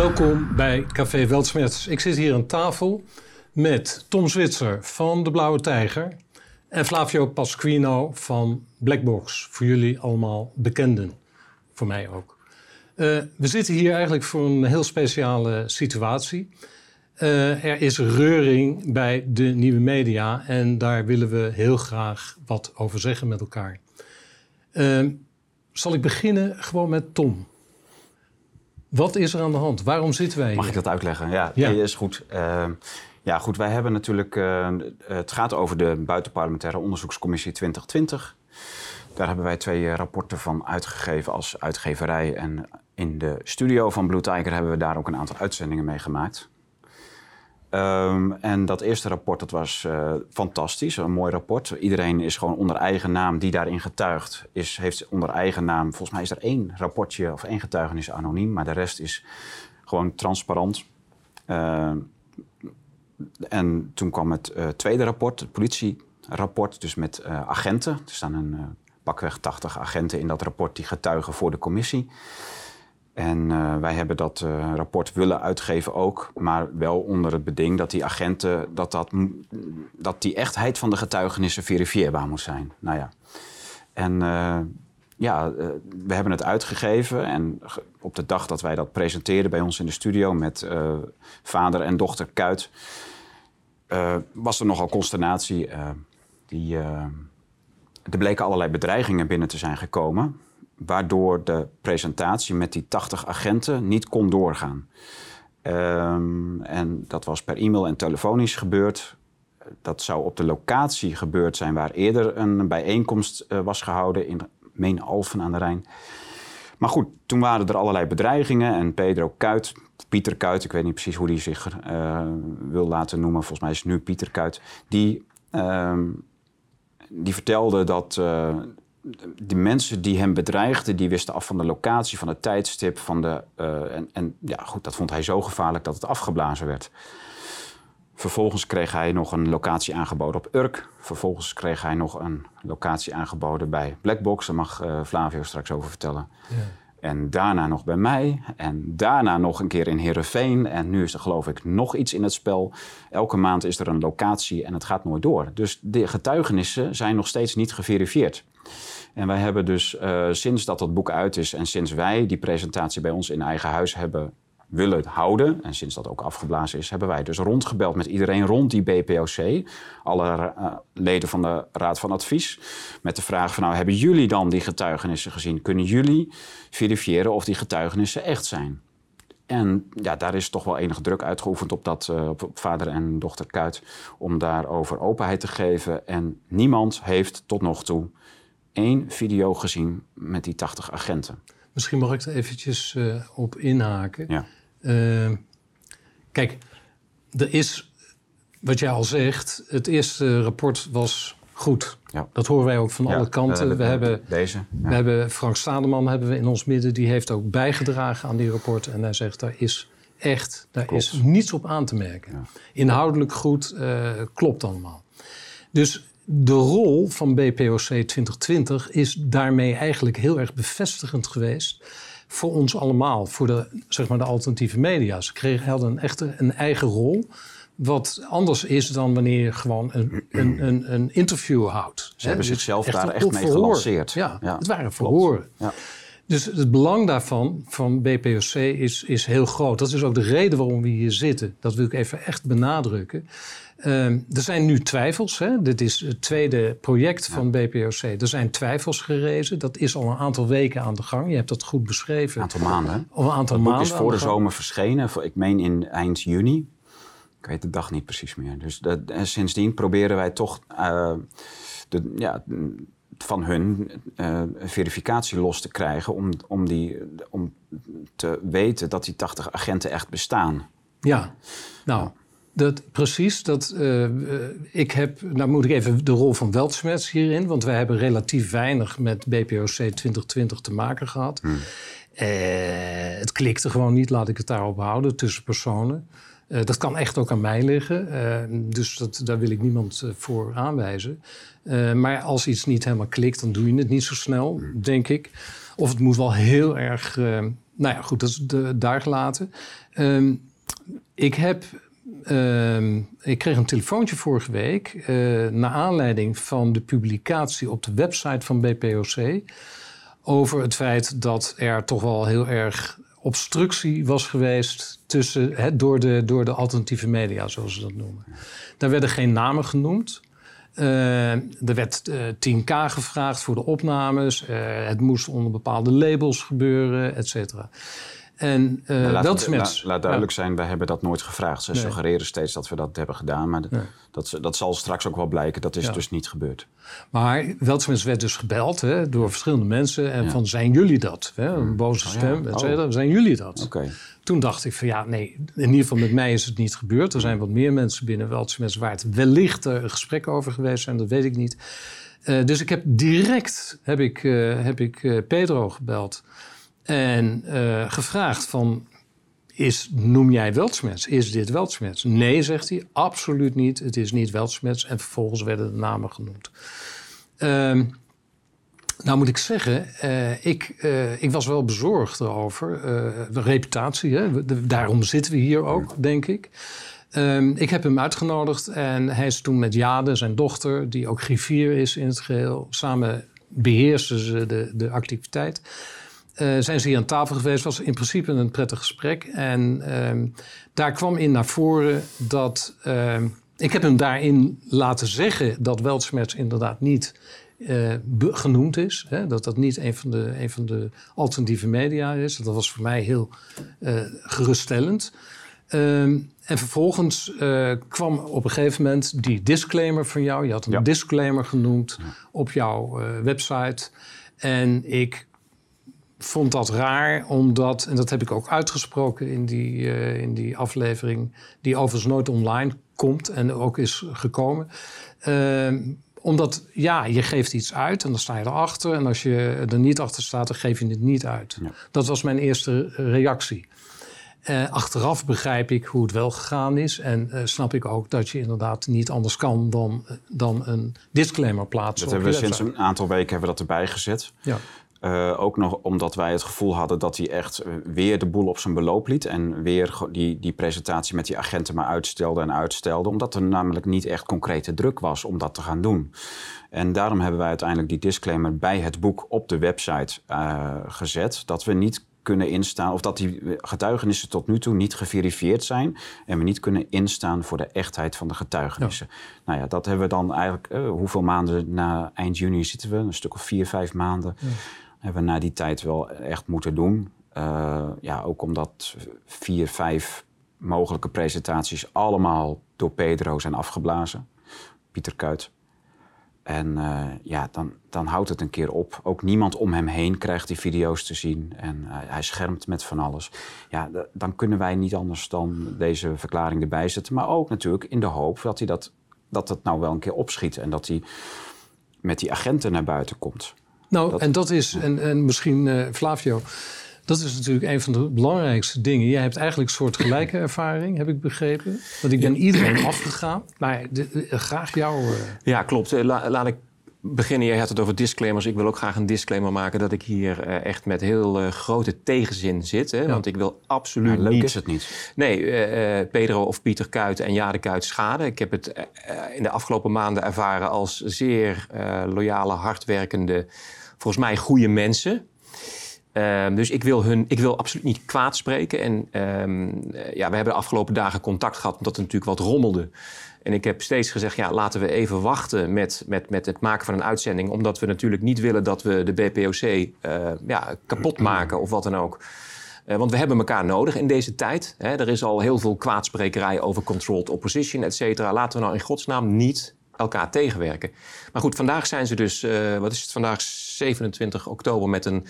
Welkom bij Café Weltsmerts. Ik zit hier aan tafel met Tom Zwitser van De Blauwe Tijger en Flavio Pasquino van Blackbox. Voor jullie allemaal bekenden, voor mij ook. Uh, we zitten hier eigenlijk voor een heel speciale situatie. Uh, er is reuring bij de nieuwe media en daar willen we heel graag wat over zeggen met elkaar. Uh, zal ik beginnen gewoon met Tom? Wat is er aan de hand? Waarom zitten wij hier? Mag ik dat uitleggen? Ja, ja. is goed. Uh, ja, goed. Wij hebben natuurlijk... Uh, het gaat over de Buitenparlementaire Onderzoekscommissie 2020. Daar hebben wij twee rapporten van uitgegeven als uitgeverij. En in de studio van Blue Tiger hebben we daar ook een aantal uitzendingen mee gemaakt. Um, en dat eerste rapport dat was uh, fantastisch, een mooi rapport. Iedereen is gewoon onder eigen naam die daarin getuigt. Is, heeft onder eigen naam, volgens mij is er één rapportje of één getuigenis anoniem, maar de rest is gewoon transparant. Uh, en toen kwam het uh, tweede rapport, het politierapport, dus met agenten. Er staan een pakweg 80 agenten in dat rapport die getuigen voor de commissie. En uh, wij hebben dat uh, rapport willen uitgeven ook, maar wel onder het beding dat die agenten, dat, dat, dat die echtheid van de getuigenissen verifieerbaar moet zijn. Nou ja. En uh, ja, we hebben het uitgegeven en op de dag dat wij dat presenteerden bij ons in de studio met vader en dochter Kuit, was er nogal consternatie. die, er bleken allerlei bedreigingen binnen te zijn gekomen waardoor de presentatie met die 80 agenten niet kon doorgaan. Um, en dat was per e-mail en telefonisch gebeurd. Dat zou op de locatie gebeurd zijn waar eerder een bijeenkomst uh, was gehouden in Meen Alphen aan de Rijn. Maar goed, toen waren er allerlei bedreigingen en Pedro Kuit, Pieter Kuit, ik weet niet precies hoe hij zich uh, wil laten noemen, volgens mij is het nu Pieter Kuit, die, uh, die vertelde dat, de mensen die hem bedreigden, die wisten af van de locatie, van het tijdstip. Van de, uh, en, en ja, goed, dat vond hij zo gevaarlijk dat het afgeblazen werd. Vervolgens kreeg hij nog een locatie aangeboden op Urk. Vervolgens kreeg hij nog een locatie aangeboden bij Blackbox. Daar mag uh, Flavio straks over vertellen. Ja. En daarna nog bij mij. En daarna nog een keer in Heerenveen. En nu is er geloof ik nog iets in het spel. Elke maand is er een locatie en het gaat nooit door. Dus de getuigenissen zijn nog steeds niet geverifieerd. En wij hebben dus uh, sinds dat dat boek uit is en sinds wij die presentatie bij ons in eigen huis hebben willen houden, en sinds dat ook afgeblazen is, hebben wij dus rondgebeld met iedereen rond die BPOC, alle uh, leden van de Raad van Advies, met de vraag van nou, hebben jullie dan die getuigenissen gezien? Kunnen jullie verifiëren of die getuigenissen echt zijn? En ja, daar is toch wel enige druk uitgeoefend op, dat, uh, op vader en dochter Kuit om daarover openheid te geven. En niemand heeft tot nog toe één video gezien met die 80 agenten. Misschien mag ik er eventjes uh, op inhaken. Ja. Uh, kijk, er is, wat jij al zegt, het eerste rapport was goed. Ja. Dat horen wij ook van ja, alle kanten. We, hebben, deze, we hebben Frank Stademan hebben we in ons midden. Die heeft ook bijgedragen aan die rapport. En hij zegt, daar is echt daar klopt. is niets op aan te merken. Inhoudelijk goed, uh, klopt allemaal. Dus de rol van BPOC 2020 is daarmee eigenlijk heel erg bevestigend geweest voor ons allemaal, voor de, zeg maar de alternatieve media. Ze kregen, hadden echt een eigen rol. Wat anders is dan wanneer je gewoon een, een, een, een interview houdt. Ze hebben dus zichzelf daar echt mee gelanceerd. Ja, ja, het waren verhoren. Ja. Dus het belang daarvan, van BPOC, is, is heel groot. Dat is ook de reden waarom we hier zitten. Dat wil ik even echt benadrukken. Uh, er zijn nu twijfels. Hè? Dit is het tweede project ja. van BPOC. Er zijn twijfels gerezen. Dat is al een aantal weken aan de gang. Je hebt dat goed beschreven. Een aantal maanden. Of een aantal het maanden. boek is voor de, de zomer verschenen. Ik meen in eind juni. Ik weet de dag niet precies meer. Dus dat, en sindsdien proberen wij toch uh, de, ja, van hun uh, verificatie los te krijgen. Om, om, die, om te weten dat die 80 agenten echt bestaan. Ja, nou. Dat, precies. Dat, uh, ik heb, nou moet ik even de rol van Weltsmerts hierin, want wij hebben relatief weinig met BPOC 2020 te maken gehad. Hmm. Uh, het klikte gewoon niet, laat ik het daarop houden, tussen personen. Uh, dat kan echt ook aan mij liggen, dus dat, daar wil ik niemand voor aanwijzen. maar als iets niet helemaal klikt, dan doe je het niet zo snel, hmm. denk ik. Of het moet wel heel erg nou ja, goed, dat is de, daar gelaten. Ehm, ik heb Ehm, ik kreeg een telefoontje vorige week. Uh, naar aanleiding van de publicatie op de website van BPOC. Over het feit dat er toch wel heel erg obstructie was geweest tussen, door, de, door de alternatieve media, zoals ze dat noemen. Daar werden geen namen genoemd. Uh, er werd uh, eh, 10k gevraagd voor de opnames. het moest onder bepaalde labels gebeuren, et cetera. En uh, laat, laat, duidelijk zijn, wij hebben dat nooit gevraagd. Ze suggereren steeds dat we dat hebben gedaan. Maar dat, dat zal straks ook wel blijken. Dat is dus niet gebeurd. Maar Weltsmets werd dus gebeld hè, door verschillende mensen. En van, zijn jullie dat? Hè? Een boze oh, stem, et cetera. Oh. Zijn jullie dat? Okay. Toen dacht ik van, ja, nee. In ieder geval met mij is het niet gebeurd. Er zijn wat meer mensen binnen Weltsmets... waar het wellicht een gesprek over geweest zijn. Dat weet ik niet. Uh, dus ik heb direct heb ik, uh, heb ik Pedro gebeld... En uh, gevraagd van, is, noem jij Weltsmets? Is dit Weltsmets? Nee, zegt hij, absoluut niet. Het is niet Weltsmets. En vervolgens werden de namen genoemd. Uh, nou moet ik zeggen, uh, ik, uh, ik was wel bezorgd erover. de reputatie, hè? daarom zitten we hier ook, denk ik. Ehm, ik heb hem uitgenodigd en hij is toen met Jade, zijn dochter, die ook griffier is in het geheel, samen beheersen ze de, de activiteit. Uh, zijn ze hier aan tafel geweest. was in principe een prettig gesprek. En uh, daar kwam in naar voren dat... Uh, ik heb hem daarin laten zeggen dat Weltschmerz inderdaad niet uh, genoemd is. Hè? Dat dat niet een van, de, een van de alternatieve media is. Dat was voor mij heel geruststellend. Ehm, en vervolgens kwam op een gegeven moment die disclaimer van jou. Je had een disclaimer genoemd op jouw website. En ik vond dat raar, omdat, en dat heb ik ook uitgesproken in die, uh, in die aflevering, die overigens nooit online komt en ook is gekomen. Uh, omdat, ja, je geeft iets uit en dan sta je erachter. En als je er niet achter staat, dan geef je het niet uit. Dat was mijn eerste reactie. Uh, achteraf begrijp ik hoe het wel gegaan is. En uh, snap ik ook dat je inderdaad niet anders kan dan, dan een disclaimer plaatsen. Dat hebben we sinds een aantal weken hebben we dat erbij gezet. Ja. Uh, ook nog omdat wij het gevoel hadden dat hij echt eh, weer de boel op zijn beloop liet. En weer die, die presentatie met die agenten maar uitstelde en uitstelde. Omdat er namelijk niet echt concrete druk was om dat te gaan doen. En daarom hebben wij uiteindelijk die disclaimer bij het boek op de website uh, gezet. Dat we niet kunnen instaan, of dat die getuigenissen tot nu toe niet geverifieerd zijn en we niet kunnen instaan voor de echtheid van de getuigenissen. Nou ja, dat hebben we dan eigenlijk, uh, hoeveel maanden na eind juni zitten we? Een stuk of vier, vijf maanden. Ja hebben we na die tijd wel echt moeten doen. Uh, ja, ook omdat vier, vijf mogelijke presentaties allemaal door Pedro zijn afgeblazen. Pieter Kuit. En uh, ja, dan, dan houdt het een keer op. Ook niemand om hem heen krijgt die video's te zien. En uh, hij schermt met van alles. Ja, dan kunnen wij niet anders dan deze verklaring erbij zetten. Maar ook natuurlijk in de hoop dat hij dat, dat het nou wel een keer opschiet. En dat hij met die agenten naar buiten komt. Nou, en dat is, en, en misschien uh, Flavio, dat is natuurlijk een van de belangrijkste dingen. Jij hebt eigenlijk een soort gelijke ervaring, heb ik begrepen. Want ik ben iedereen afgegaan. Maar de, graag jou. Uh... Ja, klopt. Eh, laat ik beginnen. Jij had het over disclaimers. Ik wil ook graag een disclaimer maken dat ik hier uh, echt met heel uh, grote tegenzin zit. Hè? Want ik wil absoluut leuk niet... is het niet. Nee, uh, Pedro of Pieter Kuit en Jade Kuit schade. Ik heb het in de afgelopen maanden ervaren als zeer loyale, hardwerkende volgens mij goede mensen. Ehm, dus ik wil, hun, ik wil absoluut niet kwaad spreken. En ehm, eh, ja, we hebben de afgelopen dagen contact gehad omdat er natuurlijk wat rommelde. En ik heb steeds gezegd, ja, laten we even wachten met, met, met het maken van een uitzending. Omdat we natuurlijk niet willen dat we de BPOC uh, eh, ja, kapot maken of wat dan ook. Uh, want we hebben elkaar nodig in deze tijd. Hè. Er is al heel veel kwaadsprekerij over controlled opposition, et cetera. Laten we nou in godsnaam niet elkaar tegenwerken. Maar goed, vandaag zijn ze dus, uh, wat is het vandaag, 27 oktober, met een,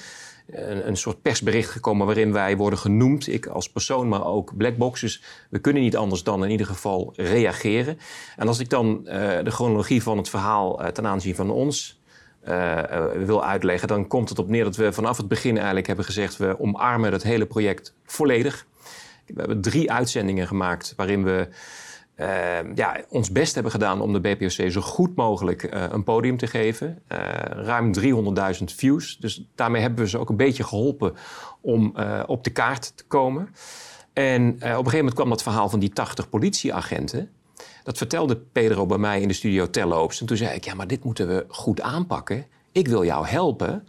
een, een, soort persbericht gekomen waarin wij worden genoemd. Ik als persoon, maar ook Blackbox. Dus we kunnen niet anders dan in ieder geval reageren. En als ik dan uh, de chronologie van het verhaal uh, ten aanzien van ons wil uitleggen, dan komt het op neer dat we vanaf het begin eigenlijk hebben gezegd: we omarmen het hele project volledig. We hebben drie uitzendingen gemaakt waarin we ja, ons best hebben gedaan om de BPOC zo goed mogelijk een podium te geven. ruim 300.000 views. Dus daarmee hebben we ze ook een beetje geholpen om op de kaart te komen. En op een gegeven moment kwam dat verhaal van die 80 politieagenten. Dat vertelde Pedro bij mij in de studio terloops. En toen zei ik, ja, maar dit moeten we goed aanpakken. Ik wil jou helpen.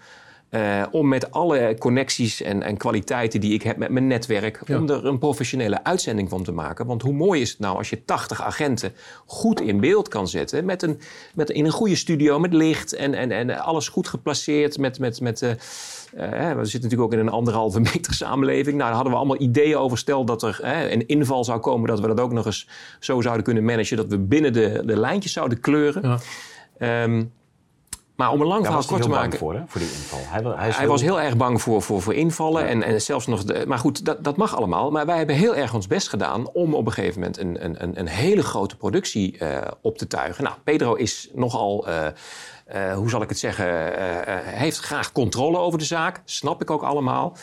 Uh, om met alle connecties en, en, kwaliteiten die ik heb met mijn netwerk, om er een professionele uitzending van te maken. Want hoe mooi is het nou als je 80 agenten goed in beeld kan zetten, met een, met, in een goede studio, met licht en, en, en alles goed geplaceerd. Met, met, met, uh, uh, we zitten natuurlijk ook in een anderhalve meter samenleving. Nou, daar hadden we allemaal ideeën over. Stel dat er een inval zou komen, dat we dat ook nog eens zo zouden kunnen managen, dat we binnen de, de lijntjes zouden kleuren. Ja. Um, maar om een lang verhaal kort te maken. Voor, hè, voor die inval. Hij, hij, hij heel... was heel erg bang voor, voor, voor invallen. En, en zelfs nog. De, maar goed, dat, dat mag allemaal. Maar wij hebben heel erg ons best gedaan om op een gegeven moment een, een, een hele grote productie uh, op te tuigen. Nou, Pedro is nogal. Uh, uh, hoe zal ik het zeggen? heeft graag controle over de zaak. Snap ik ook allemaal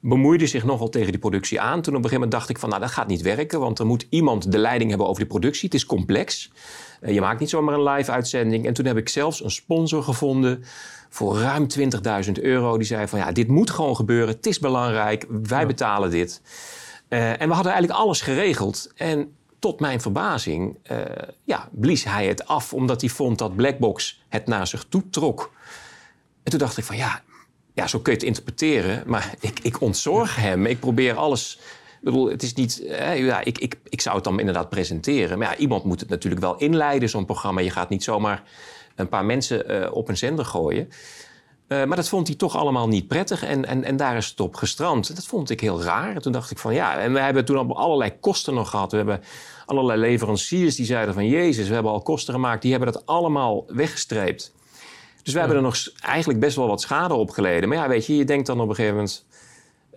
bemoeide zich nogal tegen die productie aan. Toen op een gegeven moment dacht ik van, nou, dat gaat niet werken, want er moet iemand de leiding hebben over die productie. Het is complex. Eh, je maakt niet zomaar een live-uitzending. En toen heb ik zelfs een sponsor gevonden voor ruim 20.000 euro. Die zei van ja, dit moet gewoon gebeuren. Het is belangrijk. Wij betalen dit. Uh, en we hadden eigenlijk alles geregeld. En tot mijn verbazing uh, ja, blies hij het af omdat hij vond dat Blackbox het naar zich toe trok. En toen dacht ik van ja, ja zo kun je het interpreteren. Maar ik, ik ontzorg hem. Ik probeer alles bedoel, het is niet. ja, ik, ik, ik zou het dan inderdaad presenteren. Maar ja, iemand moet het natuurlijk wel inleiden, zo'n programma. Je gaat niet zomaar een paar mensen uh, op een zender gooien. Uh, maar dat vond hij toch allemaal niet prettig en, en, en daar is het op gestrand. Dat vond ik heel raar. En toen dacht ik van ja, en we hebben toen allerlei kosten nog gehad. We hebben allerlei leveranciers die zeiden van Jezus, we hebben al kosten gemaakt. Die hebben dat allemaal weggestreept. Dus we hebben er nog eigenlijk best wel wat schade op geleden. Maar ja, weet je, je denkt dan op een gegeven moment...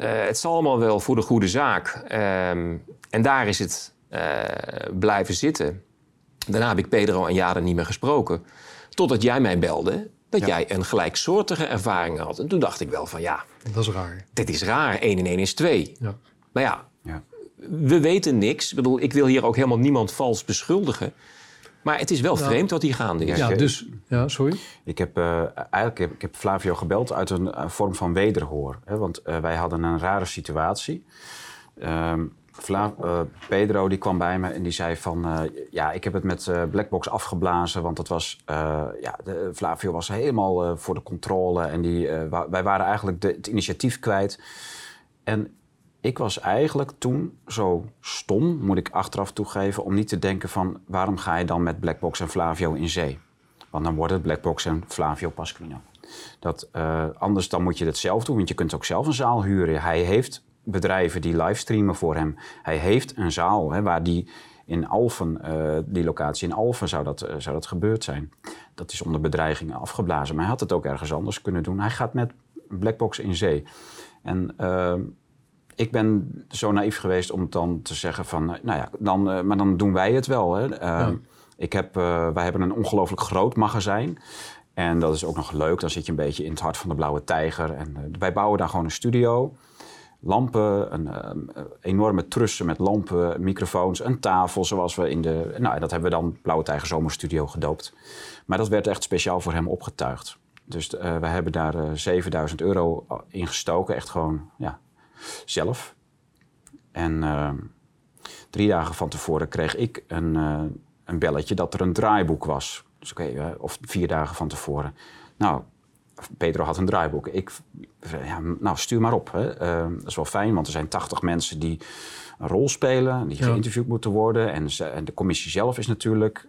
Uh, het zal allemaal wel voor de goede zaak. Um, en daar is het uh, blijven zitten. Daarna heb ik Pedro en jaren niet meer gesproken. Totdat jij mij belde dat ja. jij een gelijksoortige ervaring had. En toen dacht ik wel van ja... Dat is raar. Dit is raar. 1 in 1 is 2. Ja. Maar ja, ja, we weten niks. Ik bedoel, ik wil hier ook helemaal niemand vals beschuldigen. Maar het is wel vreemd wat hier gaande is. Ja, dus, ja sorry. Ik heb, uh, eigenlijk heb, ik heb Flavio gebeld uit een uh, vorm van wederhoor. Hè, want uh, wij hadden een rare situatie. Ehm, Fla Pedro die kwam bij me en die zei van... ja, ik heb het met Blackbox afgeblazen, want het was... ja, de, Flavio was helemaal voor de controle en die, wij waren eigenlijk de, het initiatief kwijt. En ik was eigenlijk toen zo stom, moet ik achteraf toegeven, om niet te denken van waarom ga je dan met Blackbox en Flavio in zee? Want dan wordt het Blackbox en Flavio Pasquino. Dat, uh, anders dan moet je het zelf doen, want je kunt ook zelf een zaal huren. Hij heeft bedrijven die livestreamen voor hem. Hij heeft een zaal hè, waar die in Alphen, uh, die locatie in Alphen zou dat, uh, zou dat gebeurd zijn. Dat is onder bedreigingen afgeblazen. Maar hij had het ook ergens anders kunnen doen. Hij gaat met Blackbox in zee. En ik ben zo naïef geweest om dan te zeggen van, eh, nou ja, dan, uh, maar dan doen wij het wel. Hè. Uh, ja. ik heb, uh, wij hebben een ongelooflijk groot magazijn. En dat is ook nog leuk. Dan zit je een beetje in het hart van de blauwe tijger. En wij bouwen daar gewoon een studio. Lampen, een enorme trussen met lampen, microfoons, een tafel zoals we in de... Nou, dat hebben we dan Blauwe Tijger Zomerstudio gedoopt. Maar dat werd echt speciaal voor hem opgetuigd. Dus we hebben daar 7000 euro in gestoken. Echt gewoon, ja, zelf. En uh, drie dagen van tevoren kreeg ik een, uh, een belletje dat er een draaiboek was. Dus oké, uh, of vier dagen van tevoren. Nou, Pedro had een draaiboek. Ik, ja, nou, stuur maar op. Hè. dat is wel fijn, want er zijn 80 mensen die een rol spelen, die ja. geïnterviewd moeten worden. En, en, de commissie zelf is natuurlijk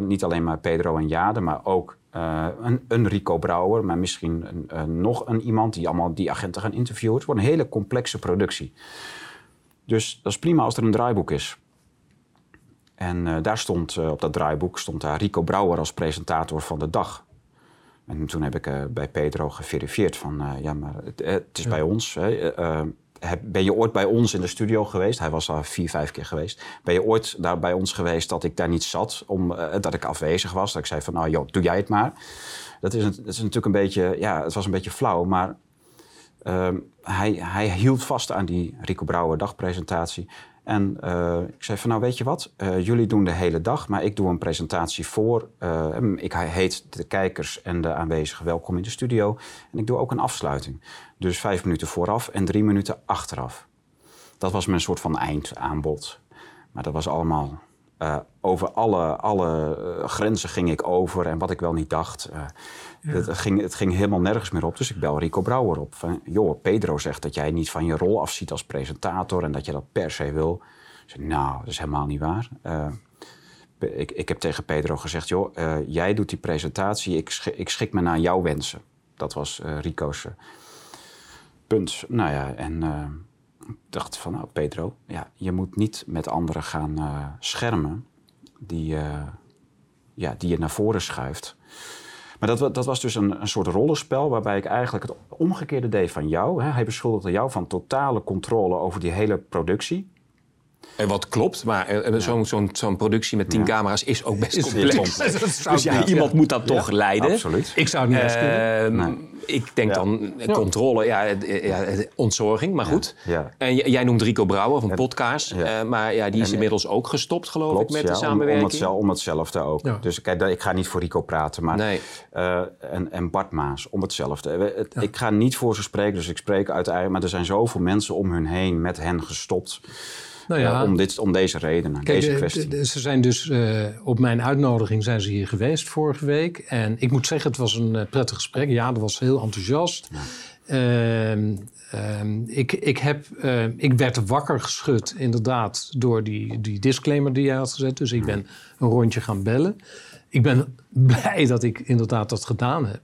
niet alleen maar Pedro en Jade, maar ook uh, een, een, Rico Brouwer, maar misschien een, een, nog een iemand die allemaal die agenten gaan interviewen. Het wordt een hele complexe productie. Dus dat is prima als er een draaiboek is. En uh, daar stond, op dat draaiboek stond daar Rico Brouwer als presentator van de dag. En toen heb ik bij Pedro geverifieerd van, ja, maar het, het is ja. bij ons. Hè, ben je ooit bij ons in de studio geweest? Hij was daar vier, vijf keer geweest. Ben je ooit daar bij ons geweest dat ik daar niet zat, om, uh, dat ik afwezig was? Dat ik zei van, nou joh, doe jij het maar. Dat is, dat is natuurlijk een beetje, ja, het was een beetje flauw, maar uh, hij, hij hield vast aan die Rico Brouwer dagpresentatie. En uh, ik zei van nou weet je wat, uh, jullie doen de hele dag, maar ik doe een presentatie voor. Uh, ik heet de kijkers en de aanwezigen welkom in de studio. En ik doe ook een afsluiting. Dus vijf minuten vooraf en drie minuten achteraf. Dat was mijn soort van eindaanbod. Maar dat was allemaal over alle, alle grenzen ging ik over en wat ik wel niet dacht. Het, ging, het ging helemaal nergens meer op. Dus ik bel Rico Brouwer op. Van, joh, Pedro zegt dat jij niet van je rol afziet als presentator en dat je dat per se wil. Ik zei, nou, dat is helemaal niet waar. Ik, ik heb tegen Pedro gezegd, joh, jij doet die presentatie, ik, schik, ik schik me naar jouw wensen. Dat was Rico's punt. Nou ja, en dacht van, nou, Pedro, ja, je moet niet met anderen gaan schermen die, ja, die je naar voren schuift. Maar dat, dat was dus een, een soort rollenspel waarbij ik eigenlijk het omgekeerde deed van jou. Hè. Hij beschuldigde jou van totale controle over die hele productie. En wat klopt, maar uh, zo'n zo'n zo'n productie met tien ja. camera's is ook best complex. dus ja, iemand moet dat toch leiden. Absoluut. Ik zou het niet eens kunnen. Nee ik denk dan controle, ja, ja, ontzorging, maar goed. En jij noemt Rico Brouwer van Podcast, uh, maar ja, die is inmiddels ook gestopt, geloof ik, met de samenwerking. Om, om, om hetzelfde ook. Dus kijk, ik ga niet voor Rico praten, maar nee. uh, en, en Bart Maas om hetzelfde. Ik ga niet voor ze spreken, dus ik spreek uiteindelijk, maar er zijn zoveel mensen om hun heen met hen gestopt. Nou ja, uh, om, dit, om deze reden, deze kwestie. De, de, ze zijn dus uh, op mijn uitnodiging zijn ze hier geweest vorige week. En ik moet zeggen, het was een uh, prettig gesprek. Ja, dat was heel enthousiast. Ja. Uh, ik, ik, heb, ik werd wakker geschud, inderdaad, door die, die disclaimer die jij had gezet. Dus ik ben een rondje gaan bellen. Ik ben blij dat ik inderdaad dat gedaan heb.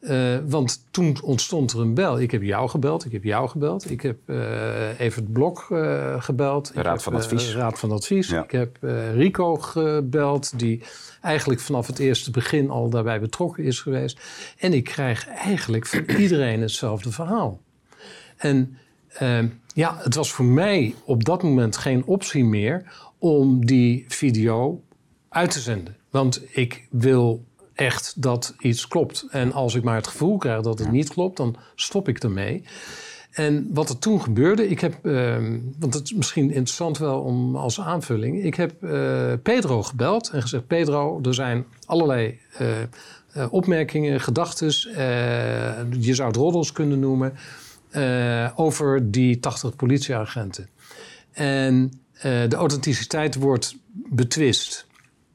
Uh, want toen ontstond er een bel. Ik heb jou gebeld, ik heb jou gebeld. Ik heb uh, even het blok uh, gebeld. Raad van Advies. Raad van Advies. Ja. Ik heb Rico gebeld, die eigenlijk vanaf het eerste begin al daarbij betrokken is geweest. En ik krijg eigenlijk van iedereen hetzelfde verhaal. En ehm, ja, het was voor mij op dat moment geen optie meer om die video uit te zenden. Want ik wil echt dat iets klopt. En als ik maar het gevoel krijg dat het niet klopt, dan stop ik ermee. En wat er toen gebeurde, ik heb, uh, want het is misschien interessant wel om als aanvulling. Ik heb uh, Pedro gebeld en gezegd: Pedro, er zijn allerlei uh, opmerkingen, gedachten. je zou het roddels kunnen noemen. over die 80 politieagenten. En de authenticiteit wordt betwist.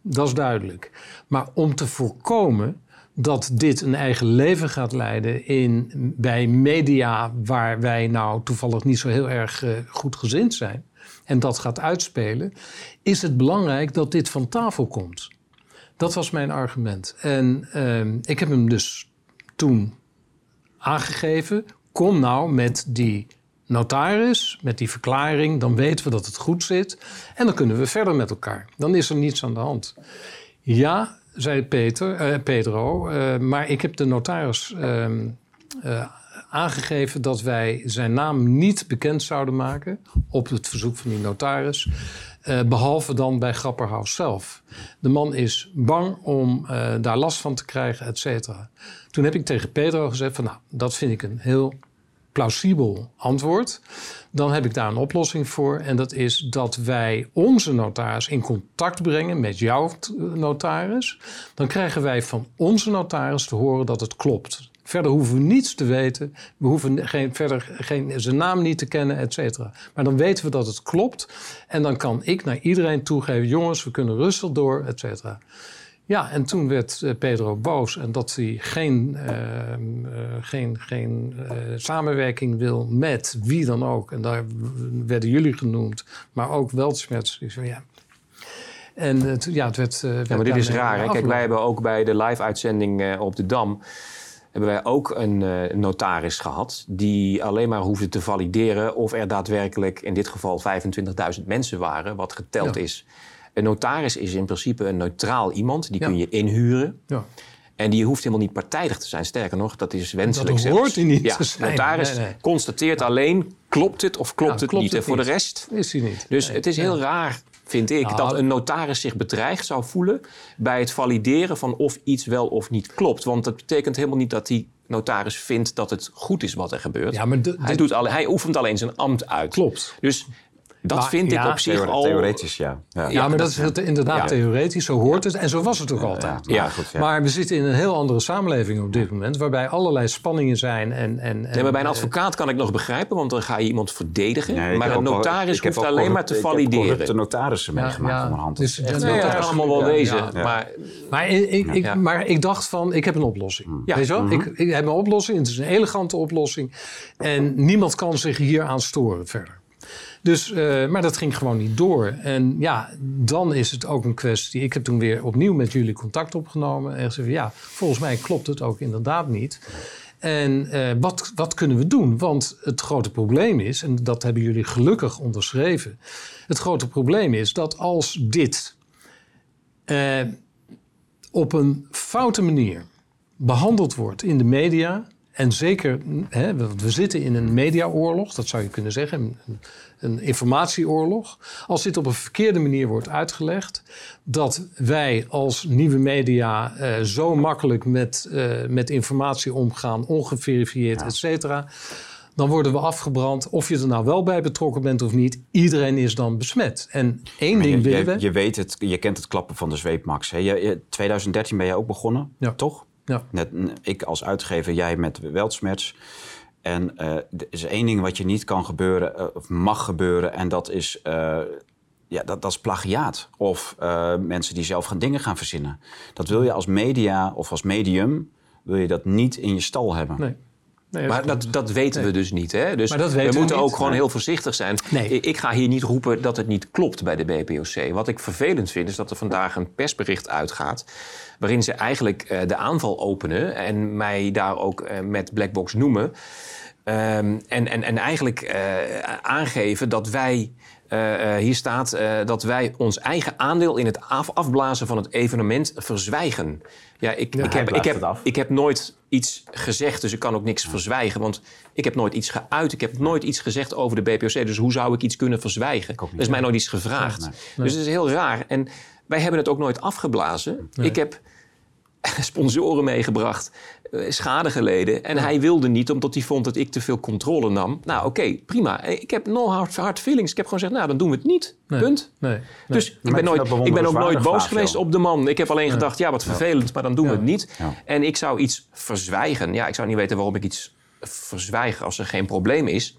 Dat is duidelijk. Maar om te voorkomen dat dit een eigen leven gaat leiden in, bij media waar wij nou toevallig niet zo heel erg uh, goed gezind zijn en dat gaat uitspelen, is het belangrijk dat dit van tafel komt. Dat was mijn argument. En uh, ik heb hem dus toen aangegeven. Kom nou met die notaris, met die verklaring, dan weten we dat het goed zit. En dan kunnen we verder met elkaar. Dan is er niets aan de hand. Ja, zei Peter, eh, Pedro, uh, maar ik heb de notaris uh, aangegeven dat wij zijn naam niet bekend zouden maken op het verzoek van die notaris. behalve dan bij Grapperhaus zelf. De man is bang om daar last van te krijgen, et cetera. Toen heb ik tegen Pedro gezegd van nou, dat vind ik een heel plausibel antwoord, dan heb ik daar een oplossing voor. En dat is dat wij onze notaris in contact brengen met jouw notaris. Dan krijgen wij van onze notaris te horen dat het klopt. Verder hoeven we niets te weten. We hoeven geen, verder geen, zijn naam niet te kennen, et cetera. Maar dan weten we dat het klopt. En dan kan ik naar iedereen toegeven: jongens, we kunnen rustig door, et cetera. Ja, en toen werd uh, Pedro boos en dat hij geen, uh, uh, geen, geen samenwerking wil met wie dan ook. En daar werden jullie genoemd, maar ook Weltschmerz. Ja. En het, ja, het werd. werd ja, maar dit is raar. Hè? Kijk, wij hebben ook bij de live-uitzending op de Dam. hebben wij ook een notaris gehad. die alleen maar hoefde te valideren. of er daadwerkelijk in dit geval 25.000 mensen waren, wat geteld is. Een notaris is in principe een neutraal iemand. Die kun je inhuren. Ja. En die hoeft helemaal niet partijdig te zijn. Sterker nog, dat is wenselijk. Dat hoort hij niet ja, zijn. notaris constateert alleen, klopt het of klopt het niet. en voor de rest is hij niet. Dus het is heel raar, vind ik, nou, dat een notaris zich bedreigd zou voelen... bij het valideren van of iets wel of niet klopt. Want dat betekent helemaal niet dat die notaris vindt dat het goed is wat er gebeurt. Ja, maar hij, doet alle, hij oefent alleen zijn ambt uit. Klopt. Dus Dat vind ik op zich al... Theoretisch, ja. Ja, ja maar dat is inderdaad theoretisch. Zo hoort het. En zo was het ook altijd. Ja, goed, Maar we zitten in een heel andere samenleving op dit moment... waarbij allerlei spanningen zijn. En, en, nee, maar bij een advocaat kan ik nog begrijpen... want dan ga je iemand verdedigen. maar een notaris hoeft alleen maar te valideren. Ik heb de notarissen meegemaakt om mijn hand. Dus, dat kan allemaal wel wezen. Maar, maar, ik, maar ik dacht van, ik heb een oplossing. Weet je wel? Mhm. ik, ik heb een oplossing. Het is een elegante oplossing. En niemand kan zich hier aan storen verder. Dus, uh, maar dat ging gewoon niet door. En ja, dan is het ook een kwestie. Ik heb toen weer opnieuw met jullie contact opgenomen. En gezegd: ja, volgens mij klopt het ook inderdaad niet. En uh, wat, wat kunnen we doen? Want het grote probleem is, en dat hebben jullie gelukkig onderschreven. Het grote probleem is dat als dit uh, op een foute manier behandeld wordt in de media. En zeker, hè, we zitten in een mediaoorlog, dat zou je kunnen zeggen, een, een, informatieoorlog. Als dit op een verkeerde manier wordt uitgelegd, dat wij als nieuwe media eh, zo makkelijk met, uh, met informatie omgaan, ongeverifieerd, ja. et cetera, dan worden we afgebrand. Of je er nou wel bij betrokken bent of niet, iedereen is dan besmet. En één ding je, willen we. Je weet het, je kent het klappen van de zweep, Max. Hè? 2013 ben jij ook begonnen, ja. toch? Ja. Net, ik als uitgever, jij met Weltsmerts. En uh, er is één ding wat je niet kan gebeuren, uh, of mag gebeuren, en dat is, uh, ja, dat, dat is plagiaat. Of mensen die zelf gaan dingen gaan verzinnen. Dat wil je als media of als medium, wil je dat niet in je stal hebben. Nee. Nee, maar dat, dat weten we dus niet. Hè? Dus we moeten ook gewoon heel voorzichtig zijn. Nee. Ik ga hier niet roepen dat het niet klopt bij de BPOC. Wat ik vervelend vind is dat er vandaag een persbericht uitgaat... waarin ze eigenlijk uh, de aanval openen... en mij daar ook uh, met Blackbox noemen... Um, en, en, en eigenlijk uh, aangeven dat wij... Uh, hier staat uh, dat wij ons eigen aandeel in het af afblazen van het evenement verzwijgen. Ja, ik, Ja, ik, heb, ik, heb, ik heb nooit iets gezegd, dus ik kan ook niks verzwijgen. Want ik heb nooit iets geuit. Ik heb nooit iets gezegd over de BPOC. Dus hoe zou ik iets kunnen verzwijgen? Er is mij nooit iets gevraagd. Nee. Dus het is heel raar. En wij hebben het ook nooit afgeblazen. Ik heb sponsoren meegebracht, eh, schade geleden. En hij wilde niet, omdat hij vond dat ik te veel controle nam. Nou, oké, prima. Ik heb no hard, hard feelings. Ik heb gewoon gezegd, nou, dan doen we het niet. Nee. Punt. Nee. Dus ik ben, nooit, ik ben ook nooit boos geweest op de man. Ik heb alleen gedacht, ja, wat vervelend, maar dan doen we het niet. En ik zou iets verzwijgen. Ja, ik zou niet weten waarom ik iets verzwijg als er geen probleem is.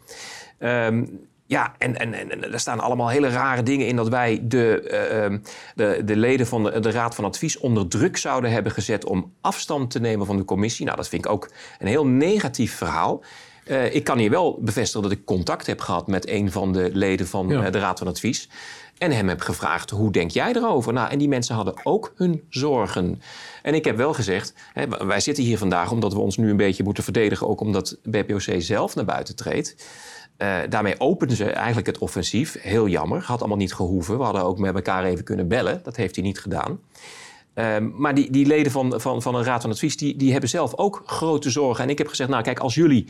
Ehm, ja, en, en, en, en er staan allemaal hele rare dingen in dat wij de, eh, ehm, de, de leden van de, de Raad van Advies onder druk zouden hebben gezet om afstand te nemen van de commissie. Nou, dat vind ik ook een heel negatief verhaal. Eh, ik kan hier wel bevestigen dat ik contact heb gehad met een van de leden van Ja. eh, de Raad van Advies. En hem heb gevraagd, hoe denk jij erover? Nou, en die mensen hadden ook hun zorgen. En ik heb wel gezegd, hè, wij zitten hier vandaag omdat we ons nu een beetje moeten verdedigen. Ook omdat BPOC zelf naar buiten treedt. Eh, daarmee openden ze eigenlijk het offensief. Heel jammer, had allemaal niet gehoeven. We hadden ook met elkaar even kunnen bellen. Dat heeft hij niet gedaan. Ehm, maar die, die leden van, van, van een raad van advies, die, die hebben zelf ook grote zorgen. En ik heb gezegd, nou kijk, als jullie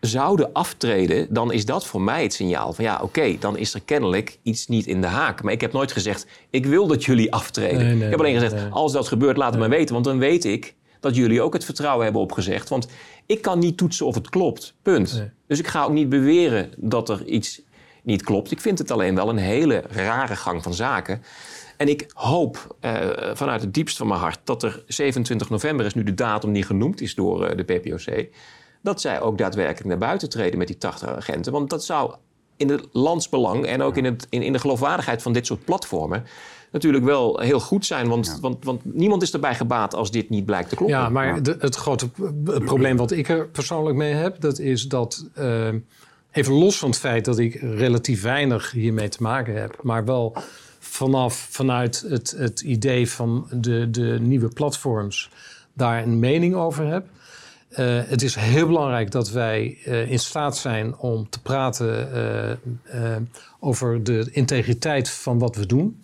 zouden aftreden, dan is dat voor mij het signaal van ja, oké, dan is er kennelijk iets niet in de haak. Maar ik heb nooit gezegd, ik wil dat jullie aftreden. Nee, nee, ik heb alleen gezegd, nee. als dat gebeurt, laat het me weten. Want dan weet ik dat jullie ook het vertrouwen hebben opgezegd. Want ik kan niet toetsen of het klopt, punt. Nee. Dus ik ga ook niet beweren dat er iets niet klopt. Ik vind het alleen wel een hele rare gang van zaken. En ik hoop eh, vanuit het diepst van mijn hart dat er 27 november is nu de datum die genoemd is door eh, de PPOC. Dat zij ook daadwerkelijk naar buiten treden met die 80 agenten. Want dat zou in het landsbelang en ook in, het, in, in de geloofwaardigheid van dit soort platformen natuurlijk wel heel goed zijn. Want, want, want niemand is erbij gebaat als dit niet blijkt te kloppen. Ja, maar de- het grote het probleem wat ik er persoonlijk mee heb, dat is dat, eh, even los van het feit dat ik relatief weinig hiermee te maken heb, maar wel vanaf, vanuit het, het idee van de, de nieuwe platforms daar een mening over heb. Eh, het is heel belangrijk dat wij eh, in staat zijn om te praten over de integriteit van wat we doen.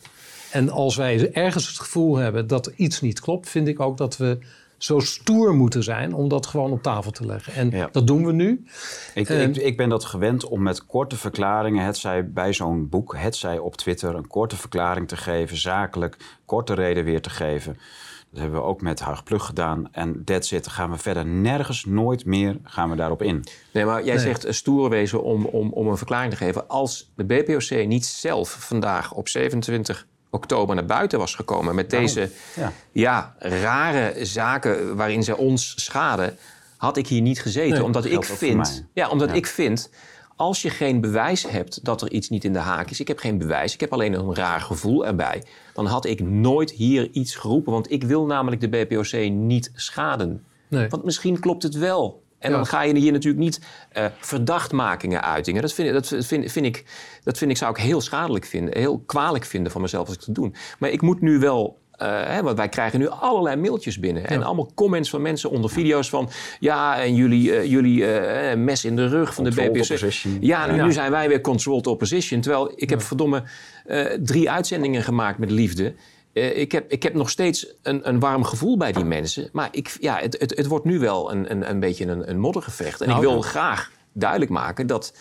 En als wij ergens het gevoel hebben dat iets niet klopt, vind ik ook dat we zo stoer moeten zijn om dat gewoon op tafel te leggen. En Ja. dat doen we nu. Ik, En- ik, ik ben dat gewend om met korte verklaringen, het zij bij zo'n boek, het zij op Twitter, een korte verklaring te geven, zakelijk, korte reden weer te geven. Dat hebben we ook met Huig Plug gedaan. En that's it. Dan gaan we verder nergens, nooit meer gaan we daarop in. Nee, maar jij zegt uh, stoer wezen om, om, om een verklaring te geven. Als de BPOC niet zelf vandaag op 27 oktober naar buiten was gekomen met deze ja. ja. rare zaken waarin ze ons schaden, had ik hier niet gezeten. omdat ik vind, ja, omdat ik vind als je geen bewijs hebt dat er iets niet in de haak is, ik heb geen bewijs, ik heb alleen een raar gevoel erbij, dan had ik nooit hier iets geroepen. Want ik wil namelijk de BPOC niet schaden. Nee. Want misschien klopt het wel. En dan ga je hier natuurlijk niet uh, verdachtmakingen uitingen. Dat, vind, dat, vind, vind ik, dat vind ik, zou ik heel schadelijk vinden, heel kwalijk vinden van mezelf als ik dat doe. Maar ik moet nu wel uh, hè, want wij krijgen nu allerlei mailtjes binnen. En allemaal comments van mensen onder video's van... ja, en jullie, uh, jullie uh, mes in de rug van de BPC. Ja, nu, nu, zijn wij weer controlled opposition. Terwijl ik heb verdomme drie uitzendingen gemaakt met liefde. Ik, heb, ik heb nog steeds een, een warm gevoel bij die mensen. Maar ik, ja, het, het, het wordt nu wel een, een, een beetje een, een moddergevecht. En nou, ik wil graag duidelijk maken dat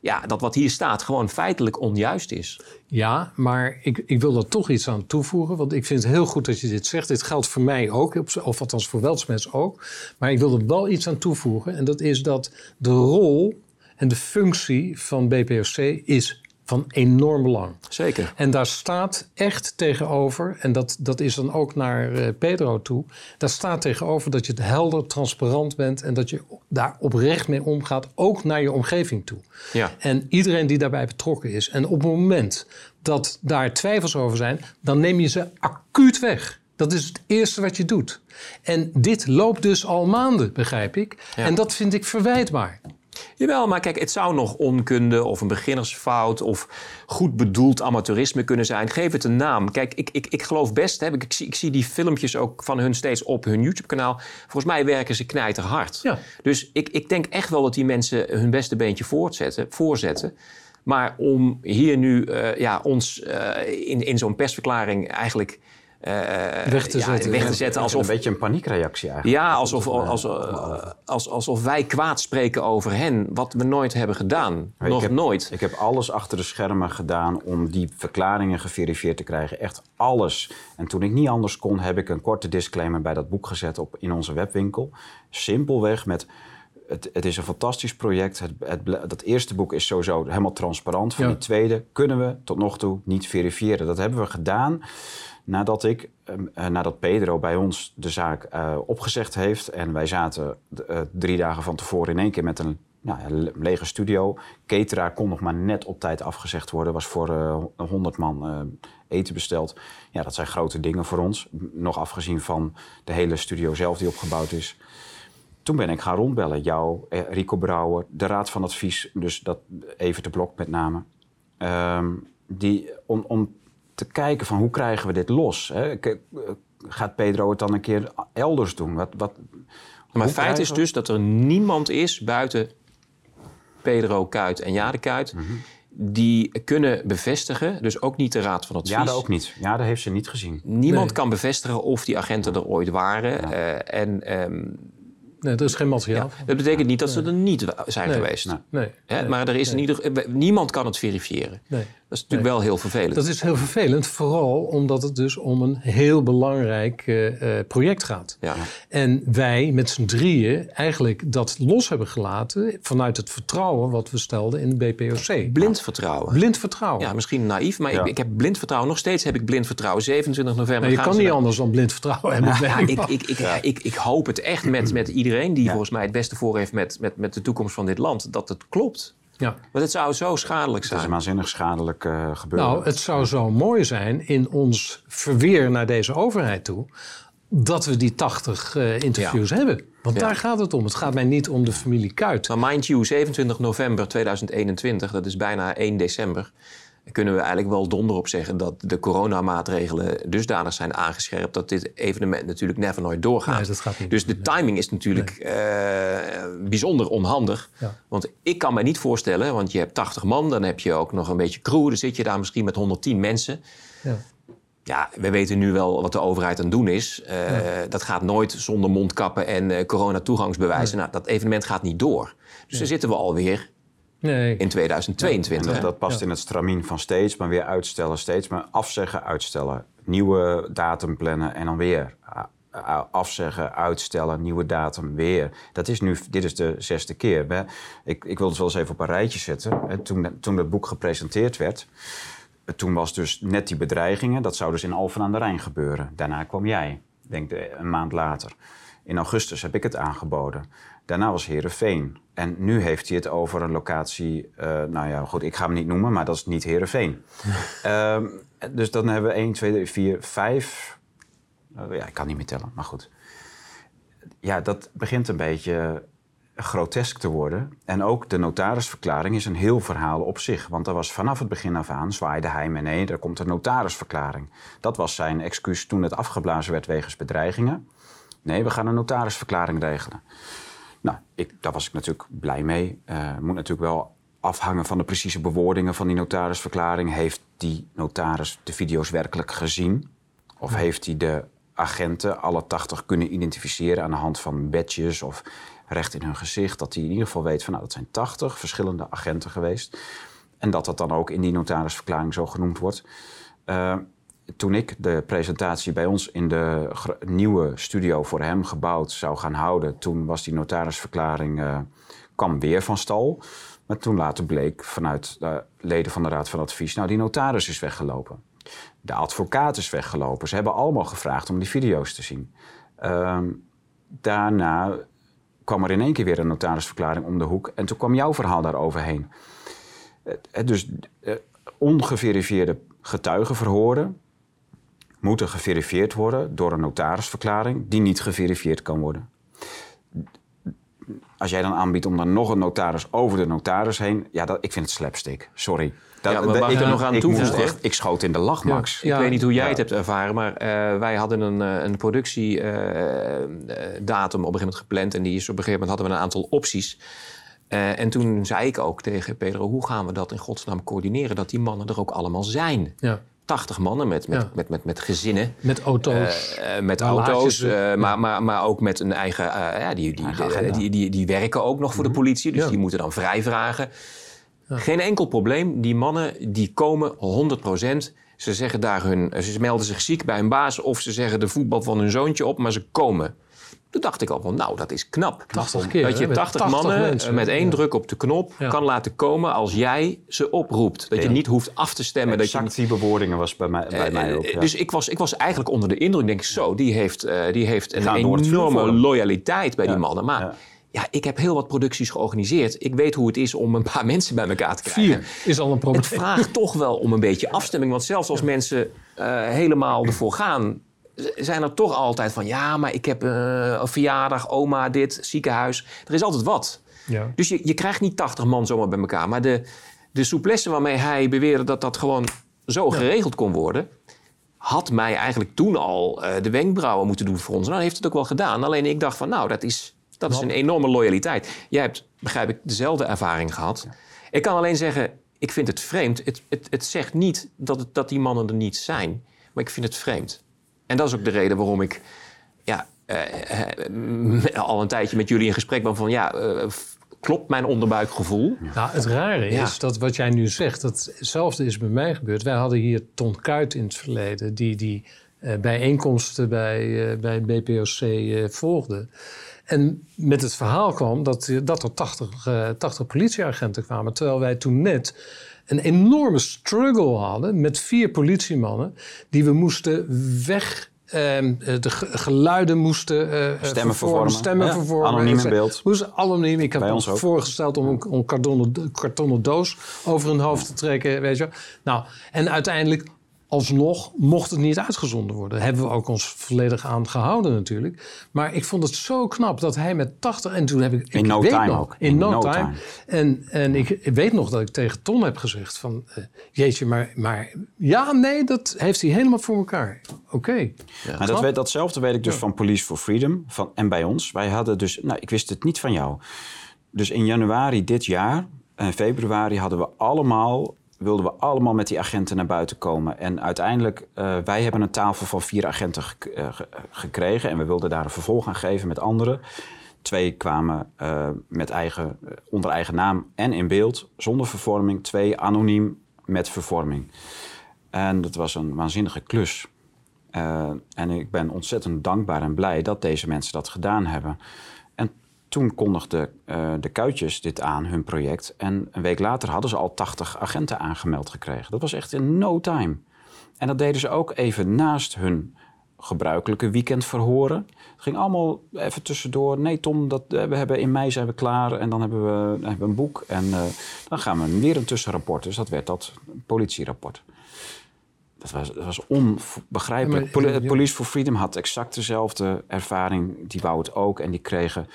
ja, dat wat hier staat gewoon feitelijk onjuist is. Ja, maar ik, ik wil er toch iets aan toevoegen. Want ik vind het heel goed dat je dit zegt. Dit geldt voor mij ook, of althans voor Weltsmets ook. Maar ik wil er wel iets aan toevoegen. En dat is dat de rol en de functie van BPOC is van enorm belang. Zeker. En daar staat echt tegenover, en dat, dat is dan ook naar uh, Pedro toe, daar staat tegenover dat je helder, transparant bent en dat je daar oprecht mee omgaat, ook naar je omgeving toe. Ja. En iedereen die daarbij betrokken is. En op het moment dat daar twijfels over zijn, dan neem je ze acuut weg. Dat is het eerste wat je doet. En dit loopt dus al maanden, begrijp ik. Ja. En dat vind ik verwijtbaar. Jawel, maar kijk, het zou nog onkunde of een beginnersfout of goed bedoeld amateurisme kunnen zijn. Geef het een naam. Kijk, ik, ik, ik geloof best, hè, ik, zie, ik zie die filmpjes ook van hun steeds op hun YouTube-kanaal. Volgens mij werken ze knijterhard. Ja. Dus ik, ik denk echt wel dat die mensen hun beste beentje voortzetten, voorzetten. Maar om hier nu uh, ja, ons uh, in, in zo'n persverklaring eigenlijk uh, weg te zetten. weg te zetten alsof, een beetje een paniekreactie eigenlijk. Ja, alsof, alsof, alsof, alsof wij kwaad spreken over hen, wat we nooit hebben gedaan. Nog ik heb, nooit. Ik heb alles achter de schermen gedaan om die verklaringen geverifieerd te krijgen. Echt alles. En toen ik niet anders kon, heb ik een korte disclaimer bij dat boek gezet op, in onze webwinkel. Simpelweg met... Het, het, is een fantastisch project. Het, het, dat eerste boek is sowieso helemaal transparant. Van ja. die tweede kunnen we tot nog toe niet verifiëren. Dat hebben we gedaan nadat ik, ehm, eh, nadat Pedro bij ons de zaak uh, opgezegd heeft. En wij zaten uh, drie dagen van tevoren in één keer met een nou, lege studio. Cateraar kon nog maar net op tijd afgezegd worden. Was voor uh, 100 man eten besteld. Ja, dat zijn grote dingen voor ons. Nog afgezien van de hele studio zelf die opgebouwd is. Toen ben ik gaan rondbellen. Jou, Rico Brouwer, de Raad van Advies. Dus dat even te blok met name. Um, die, om, om te kijken van hoe krijgen we dit los? Hè? Gaat Pedro het dan een keer elders doen? Wat, wat, maar het feit is dus dat er niemand is buiten Pedro Kuit en Jade Kuit... Mhm. die kunnen bevestigen, dus ook niet de Raad van Advies. Jade ook niet. Jade heeft ze niet gezien. Niemand kan bevestigen of die agenten er ooit waren. Ja. Uh, en... Um, Nee, er is geen materiaal. dat betekent niet dat ze er niet zijn geweest. Nee. Hè? Maar er is in ieder, niemand kan het verifiëren. Dat is natuurlijk wel heel vervelend. Dat is heel vervelend, vooral omdat het dus om een heel belangrijk uh, project gaat. Ja. En wij met z'n drieën eigenlijk dat los hebben gelaten vanuit het vertrouwen wat we stelden in de BPOC. Blind vertrouwen. Blind vertrouwen. Ja, misschien naïef, maar ik, ik, heb blind vertrouwen. Nog steeds heb ik blind vertrouwen. 27 november. Nou, je kan niet anders dan blind vertrouwen hebben. Ja, ik, ik, ik, ik, ik, hoop het echt met, met iedereen die volgens mij het beste voor heeft met, met, met de toekomst van dit land, dat het klopt. Ja. Want het zou zo schadelijk zijn. Het is waanzinnig schadelijk uh, gebeuren. Nou, het zou zo mooi zijn in ons verweer naar deze overheid toe... dat we die 80 uh, eh, interviews ja. hebben. Want ja. daar gaat het om. Het gaat mij niet om de familie Kuit. Maar mind you, 27 november 2021, dat is bijna 1 december kunnen we eigenlijk wel donder op zeggen dat de coronamaatregelen dusdanig zijn aangescherpt dat dit evenement natuurlijk never nooit doorgaat. Nee, dat gaat niet. Dus de timing is natuurlijk nee. uh, bijzonder onhandig. Ja. Want ik kan me niet voorstellen, want je hebt 80 man, dan heb je ook nog een beetje crew, dan zit je daar misschien met 110 mensen. Ja. Ja, we weten nu wel wat de overheid aan het doen is. Uh, ja. Dat gaat nooit zonder mondkappen en uh, corona-toegangsbewijzen. Nou, dat evenement gaat niet door. Dus dan zitten we alweer Nee. in 2022. dat, dat, past in het stramien van steeds, maar weer uitstellen, steeds maar afzeggen, uitstellen. Nieuwe datum plannen en dan weer afzeggen, uitstellen, nieuwe datum, weer. Dat is nu, dit is de zesde keer. Ik, ik wil het wel eens even op een rijtje zetten. Toen, toen het boek gepresenteerd werd, toen was dus net die bedreigingen. Dat zou dus in Alphen aan de Rijn gebeuren. Daarna kwam jij, denk ik, een maand later. In augustus heb ik het aangeboden. Daarna was Herenveen. En nu heeft hij het over een locatie. Uh, nou ja, goed, ik ga hem niet noemen, maar dat is niet Herenveen. uh, dus dan hebben we 1, 2, 3, 4, 5. Uh, ja, ik kan niet meer tellen, maar goed. Ja, dat begint een beetje grotesk te worden. En ook de notarisverklaring is een heel verhaal op zich. Want er was vanaf het begin af aan, zwaaide hij me nee, er komt een notarisverklaring. Dat was zijn excuus toen het afgeblazen werd wegens bedreigingen. Nee, we gaan een notarisverklaring regelen. Nou, ik, daar was ik natuurlijk blij mee. Uh, moet natuurlijk wel afhangen van de precieze bewoordingen van die notarisverklaring. Heeft die notaris de video's werkelijk gezien? Of heeft hij de agenten, alle 80, kunnen identificeren aan de hand van badges of recht in hun gezicht? Dat hij in ieder geval weet van nou, dat zijn 80 verschillende agenten geweest. En dat dat dan ook in die notarisverklaring zo genoemd wordt. Uh, toen ik de presentatie bij ons in de nieuwe studio voor hem gebouwd zou gaan houden, toen was die notarisverklaring, uh, kwam weer van stal. Maar toen later bleek vanuit de leden van de Raad van Advies, nou die notaris is weggelopen. De advocaat is weggelopen. Ze hebben allemaal gevraagd om die video's te zien. Uh, daarna kwam er in één keer weer een notarisverklaring om de hoek en toen kwam jouw verhaal daaroverheen. Uh, dus uh, ongeverifieerde getuigenverhoren, moeten geverifieerd worden door een notarisverklaring die niet geverifieerd kan worden. Als jij dan aanbiedt om dan nog een notaris over de notaris heen, ja, dat, ik vind het slapstick. Sorry. Dat, ja, maar ik er nog aan toevoegen? Echt, ik schoot in de lach, Max. Ja, ik weet niet hoe jij het hebt ervaren, maar uh, wij hadden een, uh, een productiedatum uh, op een gegeven moment gepland. En die is op een gegeven moment hadden we een aantal opties. en toen zei ik ook tegen Pedro, hoe gaan we dat in godsnaam coördineren? Dat die mannen er ook allemaal zijn. Ja. 80 mannen met, met, met, met, met, gezinnen. Met auto's. Uh, met auto's, uh, maar, maar, maar ook met een eigen... Ja, die, die, die, die, die, die, werken ook nog voor de mhm. politie, dus die moeten dan vrij vragen. Geen enkel probleem. Die mannen die komen 100% Ze zeggen daar hun... Ze melden zich ziek bij hun baas of ze zeggen de voetbal van hun zoontje op, maar ze komen. Toen dacht ik al van, nou, dat is knap. 80 keer. Dat je 80, mannen eh, met één druk op de knop kan laten komen als jij ze oproept. Dat je niet hoeft af te stemmen. Exact dat je, die bewoordingen was bij mij, bij uh, mij ook. Dus ik was, ik was eigenlijk onder de indruk. denk ik, zo, die heeft, uh, die heeft een enorme loyaliteit bij die mannen. Maar ja, ik heb heel wat producties georganiseerd. Ik weet hoe het is om een paar mensen bij elkaar te krijgen. Vier is al een probleem. Het vraagt toch wel om een beetje afstemming. Want zelfs als mensen helemaal ervoor gaan zijn er toch altijd van... ja, maar ik heb uh, een verjaardag, oma, dit, ziekenhuis. Er is altijd wat. Ja. Dus je, je krijgt niet 80 man zomaar bij elkaar. Maar de, de souplesse waarmee hij beweerde dat dat gewoon zo geregeld kon worden... had mij eigenlijk toen al uh, de wenkbrauwen moeten doen voor ons. Nou, heeft het ook wel gedaan. Alleen ik dacht van, nou, dat is, dat is een enorme loyaliteit. Jij hebt, begrijp ik, dezelfde ervaring gehad. Ik kan alleen zeggen, ik vind het vreemd. Het, het, het zegt niet dat, het, dat die mannen er niet zijn. Maar ik vind het vreemd. En dat is ook de reden waarom ik ja, uh, al een tijdje met jullie in gesprek ben van ja, uh, klopt mijn onderbuikgevoel? Nou, het rare is dat wat jij nu zegt, hetzelfde is bij mij gebeurd. Wij hadden hier Ton Kuit in het verleden, die die uh, bijeenkomsten bij, bij BPOC volgde. En met het verhaal kwam dat, dat er 80, 80 politieagenten kwamen, terwijl wij toen net een enorme struggle hadden met vier politiemannen die we moesten weg. Uh, de geluiden moesten uh, stemmen vervormen. Stemmen ja, vervormen. Anoniem in beeld. Moesten anoniem. Ik heb ons voorgesteld om een, een kartonnen, kartonnen doos over hun hoofd te trekken. Weet je. Nou, en uiteindelijk alsnog mocht het niet uitgezonden worden. Daar hebben we ook ons volledig aan gehouden natuurlijk. Maar ik vond het zo knap dat hij met 80... En toen heb ik... In no time ook. In, no, time. En, en ik, weet nog dat ik tegen Tom heb gezegd van... Uh, jeetje, maar, maar ja, nee, dat heeft hij helemaal voor elkaar. Oké. Ja, maar dat weet, datzelfde weet ik dus van Police for Freedom van, en bij ons. Wij hadden dus... Nou, ik wist het niet van jou. Dus in januari dit jaar en februari hadden we allemaal wilden we allemaal met die agenten naar buiten komen. En uiteindelijk, uh, wij hebben een tafel van vier agenten uh, gekregen. En we wilden daar een vervolg aan geven met anderen. Twee kwamen uh, met eigen, onder eigen naam en in beeld, zonder vervorming. Twee anoniem met vervorming. En dat was een waanzinnige klus. en ik ben ontzettend dankbaar en blij dat deze mensen dat gedaan hebben. En toen kondigden de Kuitjes dit aan, hun project. En een week later hadden ze al 80 agenten aangemeld gekregen. Dat was echt in no time. En dat deden ze ook even naast hun gebruikelijke weekendverhoren. Het ging allemaal even tussendoor. Nee, Tom, dat, eh, we hebben in mei zijn we klaar en dan hebben we, hebben we een boek. En uh, dan gaan we weer een tussenrapport. Dus dat werd dat politierapport. Dat was, dat was onbegrijpelijk. Police for Freedom had exact dezelfde ervaring. Die wou het ook en die kregen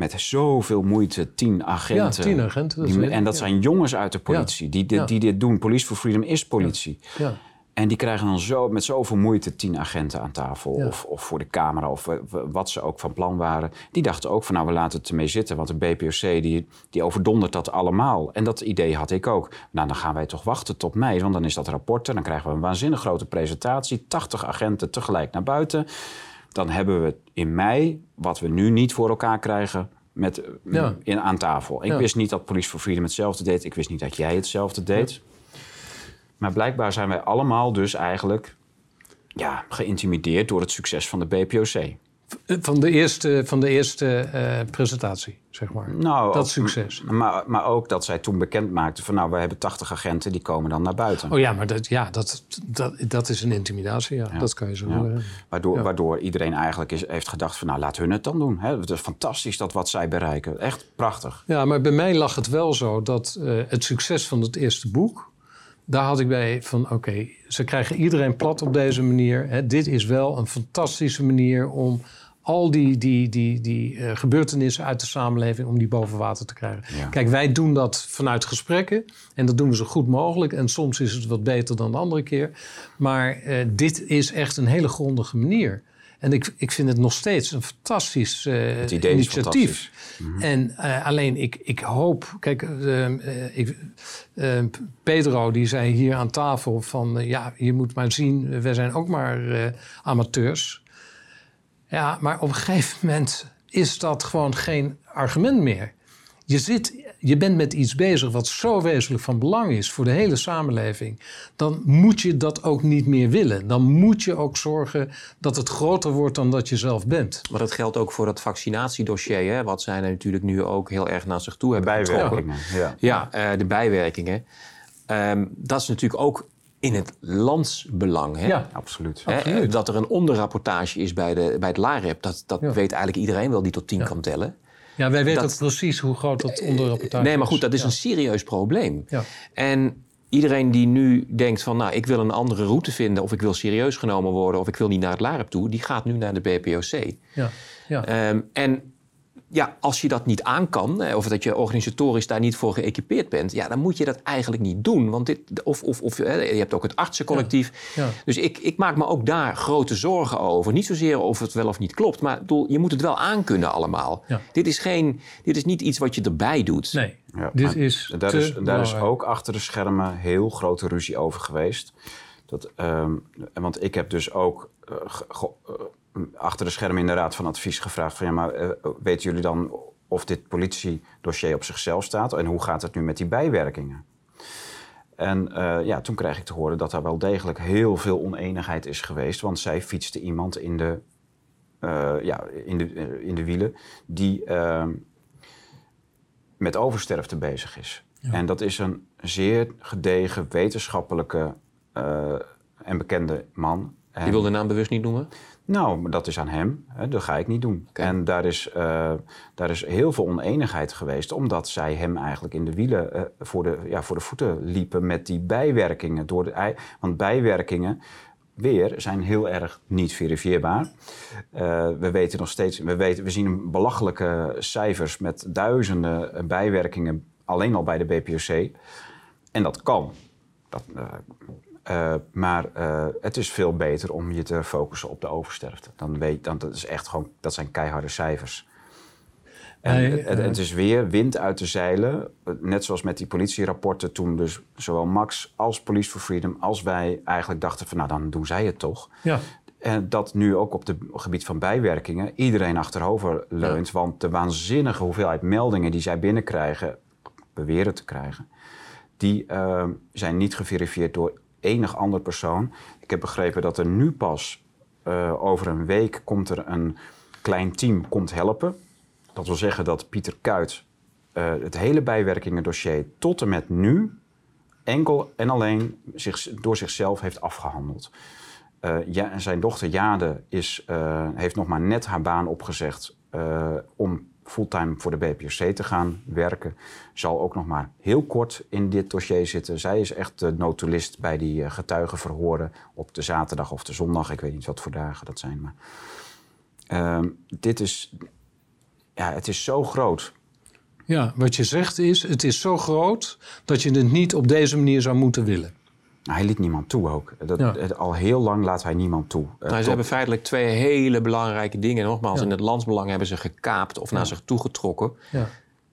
met zoveel moeite tien agenten. Ja, tien agenten. Dat die, en dat zijn jongens uit de politie die, die, die, dit doen. Police for Freedom is politie. Ja. En die krijgen dan zo, met zoveel moeite tien agenten aan tafel. Of, of voor de camera, of wat ze ook van plan waren. Die dachten ook van nou, we laten het ermee zitten. Want de BPOC die, die overdondert dat allemaal. En dat idee had ik ook. Nou, dan gaan wij toch wachten tot mei. Want dan is dat rapport en dan krijgen we een waanzinnig grote presentatie. 80 agenten tegelijk naar buiten. Dan hebben we in mei, wat we nu niet voor elkaar krijgen, met, in, aan tafel. Ik wist niet dat Police for Freedom hetzelfde deed. Ik wist niet dat jij hetzelfde deed. Maar blijkbaar zijn wij allemaal dus eigenlijk ja, geïntimideerd door het succes van de BPOC. Van de eerste, van de eerste eh, presentatie, zeg maar. Nou, dat succes. Maar, maar ook dat zij toen bekend maakten van... nou, we hebben 80 agenten, die komen dan naar buiten. Oh ja, maar dat, ja, dat, dat, dat is een intimidatie, ja. Dat kan je zo ja. Waardoor, waardoor iedereen eigenlijk is, heeft gedacht van... nou, laat hun het dan doen. Hè. Het is fantastisch dat wat zij bereiken. Echt prachtig. Ja, maar bij mij lag het wel zo dat uh, het succes van het eerste boek daar had ik bij van oké, ze krijgen iedereen plat op deze manier. Hè. Dit is wel een fantastische manier om al die, die, die, die uh, gebeurtenissen uit de samenleving om die boven water te krijgen. Kijk, wij doen dat vanuit gesprekken en dat doen we zo goed mogelijk. En soms is het wat beter dan de andere keer. Maar uh, dit is echt een hele grondige manier. En ik, ik vind het nog steeds een fantastisch uh, initiatief. Mhm. En uh, alleen ik, ik hoop, kijk, uh, ik, Pedro die zei hier aan tafel van ja, je moet maar zien, wij zijn ook maar amateurs. Ja, maar op een gegeven moment is dat gewoon geen argument meer. Je, zit, je bent met iets bezig wat zo wezenlijk van belang is voor de hele samenleving. Dan moet je dat ook niet meer willen. Dan moet je ook zorgen dat het groter wordt dan dat je zelf bent. Maar dat geldt ook voor dat vaccinatiedossier. Hè? Wat zij natuurlijk nu ook heel erg naar zich toe hebben bijwerkingen, Ja, ja uh, de bijwerkingen. Um, dat is natuurlijk ook in het landsbelang. Hè? Ja, absoluut. Hè? absoluut. Dat er een onderrapportage is bij, de, bij het LAREP, dat, dat weet eigenlijk iedereen wel die tot tien kan tellen. Ja, wij weten precies hoe groot dat onderrapportage is. Nee, maar goed, dat is een serieus probleem. Ja. En iedereen die nu denkt van, nou, ik wil een andere route vinden... of ik wil serieus genomen worden of ik wil niet naar het LAREP toe... die gaat nu naar de BPOC. Ja. Ja. Um, en ja, als je dat niet aan kan, of dat je organisatorisch daar niet voor geëquipeerd bent, ja, dan moet je dat eigenlijk niet doen. Want dit, of, of, of je hebt ook het artsencollectief. Ja, Dus ik, ik maak me ook daar grote zorgen over. Niet zozeer of het wel of niet klopt, maar bedoel, je moet het wel aankunnen allemaal. Dit, is geen, dit is niet iets wat je erbij doet. Nee, dit is. Daar, is, daar is ook achter de schermen heel grote ruzie over geweest. Dat, um, want ik heb dus ook uh, achter de schermen in de Raad van Advies gevraagd: van ja, maar uh, weten jullie dan of dit politiedossier op zichzelf staat en hoe gaat het nu met die bijwerkingen? En uh, ja, toen kreeg ik te horen dat er wel degelijk heel veel oneenigheid is geweest, want zij fietste iemand in de, uh, ja, in de, in de wielen die met oversterfte bezig is. Ja. En dat is een zeer gedegen wetenschappelijke en bekende man. Je wil de naam bewust niet noemen? Nou, dat is aan hem. Dat ga ik niet doen. En daar is, uh, daar is heel veel oneenigheid geweest, omdat zij hem eigenlijk in de wielen uh, voor, de, ja, voor de voeten liepen met die bijwerkingen. Door de, want bijwerkingen, weer, zijn heel erg niet verifieerbaar. Uh, we weten nog steeds, we, weten, we zien belachelijke cijfers met duizenden bijwerkingen alleen al bij de BPOC. En dat kan. Dat, uh, maar uh, het is veel beter om je te focussen op de oversterfte. Dan weet, dan, dat, is echt gewoon, dat zijn keiharde cijfers. En het, het, het, is weer wind uit de zeilen. Net zoals met die politierapporten toen dus zowel Max als Police for Freedom... als wij eigenlijk dachten van nou dan doen zij het toch. Ja. En dat nu ook op het gebied van bijwerkingen iedereen achterover leunt. Ja. Want de waanzinnige hoeveelheid meldingen die zij binnenkrijgen, beweren te krijgen... die uh, zijn niet geverifieerd door enig ander persoon. Ik heb begrepen dat er nu pas uh, over een week komt er een klein team komt helpen. Dat wil zeggen dat Pieter Kuit uh, het hele bijwerkingendossier tot en met nu enkel en alleen door zichzelf heeft afgehandeld. Uh, ja, zijn dochter Jade is, heeft nog maar net haar baan opgezegd om fulltime voor de BPRC te gaan werken. Zal ook nog maar heel kort in dit dossier zitten. Zij is echt de notulist bij die uh, getuigenverhoren op de zaterdag of de zondag. Ik weet niet wat voor dagen dat zijn. Maar uh, dit is, ja, het is zo groot. Ja, wat je zegt is, het is zo groot dat je het niet op deze manier zou moeten willen. Nou, hij liet niemand toe ook. Dat, Al heel lang laat hij niemand toe. Uh, nou, ze hebben feitelijk twee hele belangrijke dingen. Nogmaals, in het landsbelang hebben ze gekaapt of naar zich toegetrokken.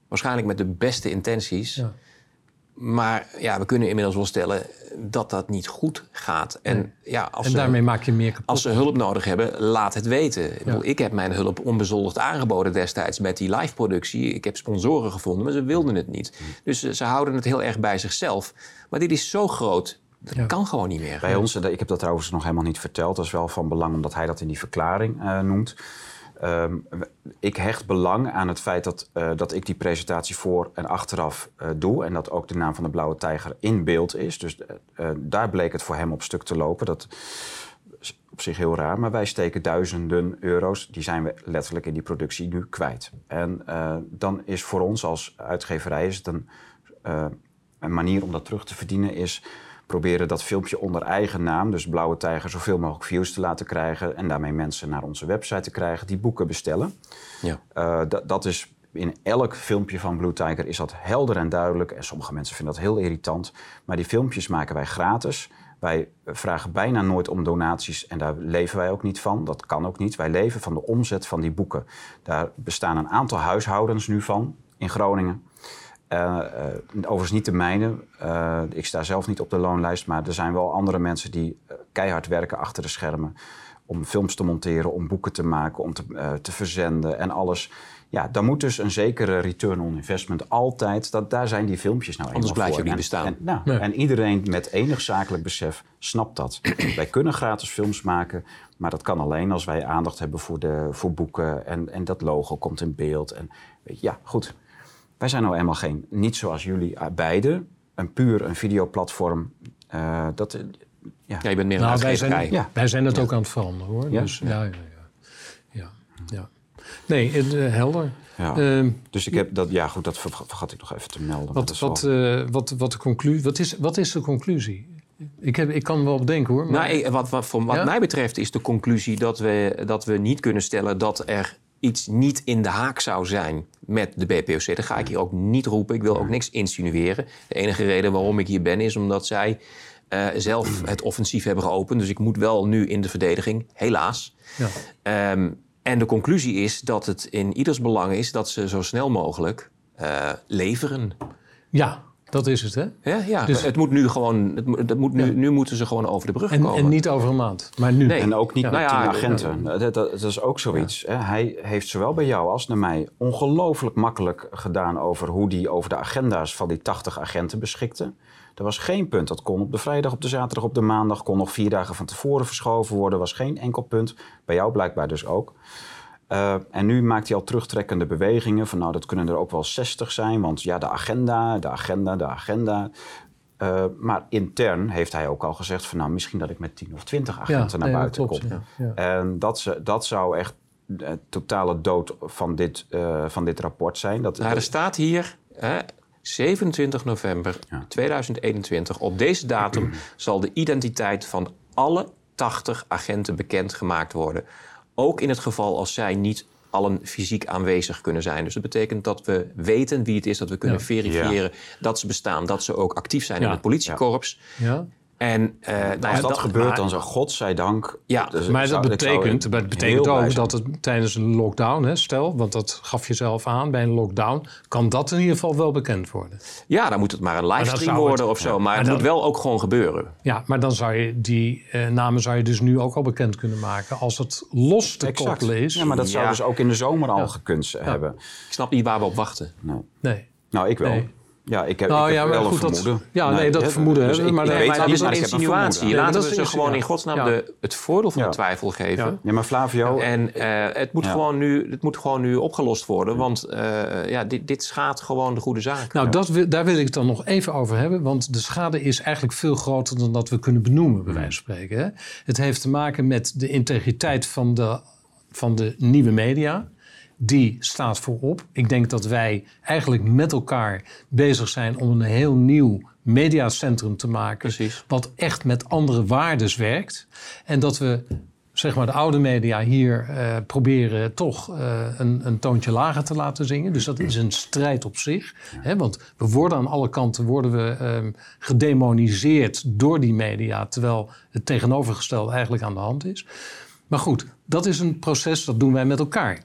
Waarschijnlijk met de beste intenties. Maar ja, we kunnen inmiddels wel stellen dat dat niet goed gaat. En, ja, als en daarmee maak je meer kapot. Als ze hulp nodig hebben, laat het weten. Ik, bedoel, ik heb mijn hulp onbezoldigd aangeboden destijds met die live-productie. Ik heb sponsoren gevonden, maar ze wilden het niet. Dus ze houden het heel erg bij zichzelf. Maar dit is zo groot dat kan gewoon niet meer. Bij ons, ik heb dat trouwens nog helemaal niet verteld. Dat is wel van belang omdat hij dat in die verklaring uh, noemt. Um, ik hecht belang aan het feit dat, uh, dat ik die presentatie voor en achteraf uh, doe. En dat ook de naam van de Blauwe Tijger in beeld is. Dus daar bleek het voor hem op stuk te lopen. Dat is op zich heel raar. Maar wij steken duizenden euro's. Die zijn we letterlijk in die productie nu kwijt. En dan is voor ons als uitgeverij is het een, een manier om dat terug te verdienen. Is proberen dat filmpje onder eigen naam, dus Blauwe Tijger, zoveel mogelijk views te laten krijgen. En daarmee mensen naar onze website te krijgen die boeken bestellen. Ja. Uh, dat is in elk filmpje van Blue Tiger is dat helder en duidelijk. En sommige mensen vinden dat heel irritant. Maar die filmpjes maken wij gratis. Wij vragen bijna nooit om donaties en daar leven wij ook niet van. Dat kan ook niet. Wij leven van de omzet van die boeken. Daar bestaan een aantal huishoudens nu van in Groningen. Uh, overigens niet de mijne. Uh, ik sta zelf niet op de loonlijst, maar er zijn wel andere mensen die keihard werken achter de schermen. Om films te monteren, om boeken te maken, om te, te verzenden en alles. Ja, dan moet dus een zekere return on investment altijd. Dat, daar zijn die filmpjes nou Anders blijf je niet bestaan. En, nou, en iedereen met enig zakelijk besef snapt dat. wij kunnen gratis films maken, maar dat kan alleen als wij aandacht hebben voor, de, voor boeken. En, en dat logo komt in beeld. En, weet je, ja, goed. Wij zijn nou eenmaal geen, niet zoals jullie uh, beiden, een puur een videoplatform. Uh, dat, uh, ja. ja. je bent meer nou, een wij zijn, ja. wij zijn het ook aan het veranderen hoor. Ja? Dus, ja. Ja, ja, ja. Nee, helder. Ja. Ehm, dus ik heb dat, ja goed, dat vergat ik nog even te melden. Wat, wat, wel... wat, wat, de conclusie, wat, is, wat is de conclusie? Ik, heb, ik kan wel bedenken hoor. Maar... Nou, wat, wat, voor, wat mij betreft is de conclusie dat we, dat we niet kunnen stellen dat er iets niet in de haak zou zijn met de BPOC. Dat ga ik hier ook niet roepen. Ik wil ook niks insinueren. De enige reden waarom ik hier ben is omdat zij uh, zelf het offensief hebben geopend. Dus ik moet wel nu in de verdediging, helaas. Ja. Um, en de conclusie is dat het in ieders belang is dat ze zo snel mogelijk uh, leveren. Ja, dat is het, hè? Ja, ja. Dus, het moet nu gewoon, het, het moet nu, nu moeten ze gewoon over de brug en, komen. En niet over een maand, maar nu. Nee. En ook niet ja. met nou ja, tien agenten. Dat, dat, is ook zoiets. Hè? Hij heeft zowel bij jou als naar mij ongelooflijk makkelijk gedaan over hoe hij over de agenda's van die 80 agenten beschikte. Er was geen punt. Dat kon op de vrijdag, op de zaterdag, op de maandag. Kon nog vier dagen van tevoren verschoven worden. Er was geen enkel punt. Bij jou blijkbaar dus ook. Uh, en nu maakt hij al terugtrekkende bewegingen van nou, dat kunnen er ook wel 60 zijn, want ja, de agenda, de agenda, de agenda. Uh, maar intern heeft hij ook al gezegd van nou, misschien dat ik met 10 of 20 agenten ja, naar buiten kom. Ja, ja. En dat, ze, dat zou echt de totale dood van dit, uh, van dit rapport zijn. Dat, nou, er staat hier, 27 november 2021, op deze datum zal de identiteit van alle 80 agenten bekendgemaakt worden. Ook in het geval als zij niet allen fysiek aanwezig kunnen zijn. Dus dat betekent dat we weten wie het is, dat we kunnen verifiëren dat ze bestaan, dat ze ook actief zijn in het politiekorps. En, uh, nou als dat, gebeurt, dan zou godzijdank... Ja, dus maar dat betekent, het betekent ook dat het tijdens een lockdown, hè, stel... want dat gaf je zelf aan, bij een lockdown... kan dat in ieder geval wel bekend worden. Ja, dan moet het maar een livestream worden het, of zo. Maar, het moet wel ook gewoon gebeuren. Ja, maar dan zou je die uh, namen zou je dus nu ook al bekend kunnen maken... als het los te exact. koppelen is. Ja, maar dat zou dus ook in de zomer al gekund hebben. Ik snap niet waar we op wachten. Nee. nee. Nou, ik wel. Nee. Ja, ik heb, nou, ik heb wel goed, een vermoeden. Dat, ja, nee, dat vermoeden dus maar, nee, maar dat is een insinuatie. Laten we ze gewoon in godsnaam de, het voordeel van de twijfel geven. Ja, maar Flavio... En uh, het, moet gewoon nu, het moet gewoon nu opgelost worden. Want uh, ja, dit, dit schaadt gewoon de goede zaak. Nou, dat, daar wil ik het dan nog even over hebben. Want de schade is eigenlijk veel groter dan dat we kunnen benoemen, bij wijze van spreken. Hè? Het heeft te maken met de integriteit van de, van de nieuwe media die staat voorop. Ik denk dat wij eigenlijk met elkaar bezig zijn om een heel nieuw mediacentrum te maken. Precies. Wat echt met andere waardes werkt. En dat we zeg maar de oude media hier uh, proberen toch uh, een, een, toontje lager te laten zingen. Dus dat is een strijd op zich. Hè? Want we worden aan alle kanten worden we, um, gedemoniseerd door die media... terwijl het tegenovergestelde eigenlijk aan de hand is. Maar goed, dat is een proces, dat doen wij met elkaar.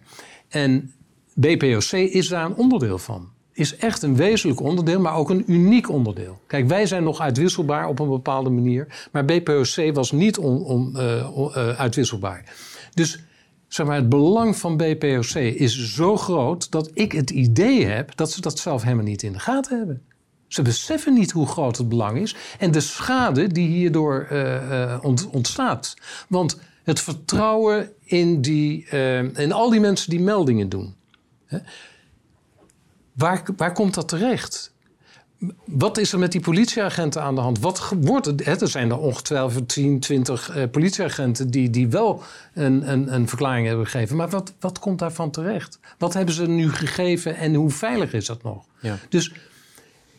En BPOC is daar een onderdeel van. Is echt een wezenlijk onderdeel, maar ook een uniek onderdeel. Kijk, wij zijn nog uitwisselbaar op een bepaalde manier, maar BPOC was niet on, uh, uitwisselbaar. Dus zeg maar, het belang van BPOC is zo groot dat ik het idee heb dat ze dat zelf helemaal niet in de gaten hebben. Ze beseffen niet hoe groot het belang is en de schade die hierdoor uh, ontstaat. Want het vertrouwen in, die, uh, in al die mensen die meldingen doen. Hè? Waar, waar komt dat terecht? Wat is er met die politieagenten aan de hand? Wat wordt het? Hè, er zijn er ongetwijfeld 10, 20 uh, politieagenten die, die wel een, een, een verklaring hebben gegeven. Maar wat, wat komt daarvan terecht? Wat hebben ze nu gegeven en hoe veilig is dat nog? Ja. Dus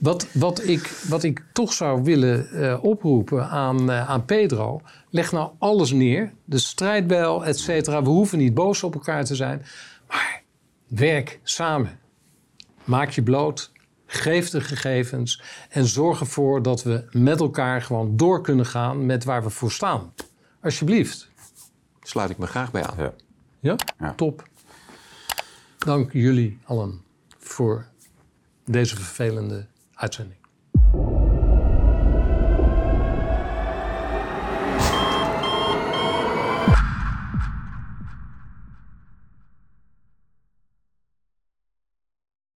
wat, wat, ik, wat ik toch zou willen uh, oproepen aan, uh, aan Pedro, leg nou alles neer. De strijdbijl, et cetera. We hoeven niet boos op elkaar te zijn. Maar werk samen. Maak je bloot. Geef de gegevens. En zorg ervoor dat we met elkaar gewoon door kunnen gaan met waar we voor staan. Alsjeblieft. Sluit ik me graag bij aan. Ja? ja? ja. Top. Dank jullie allen voor deze vervelende uitzending.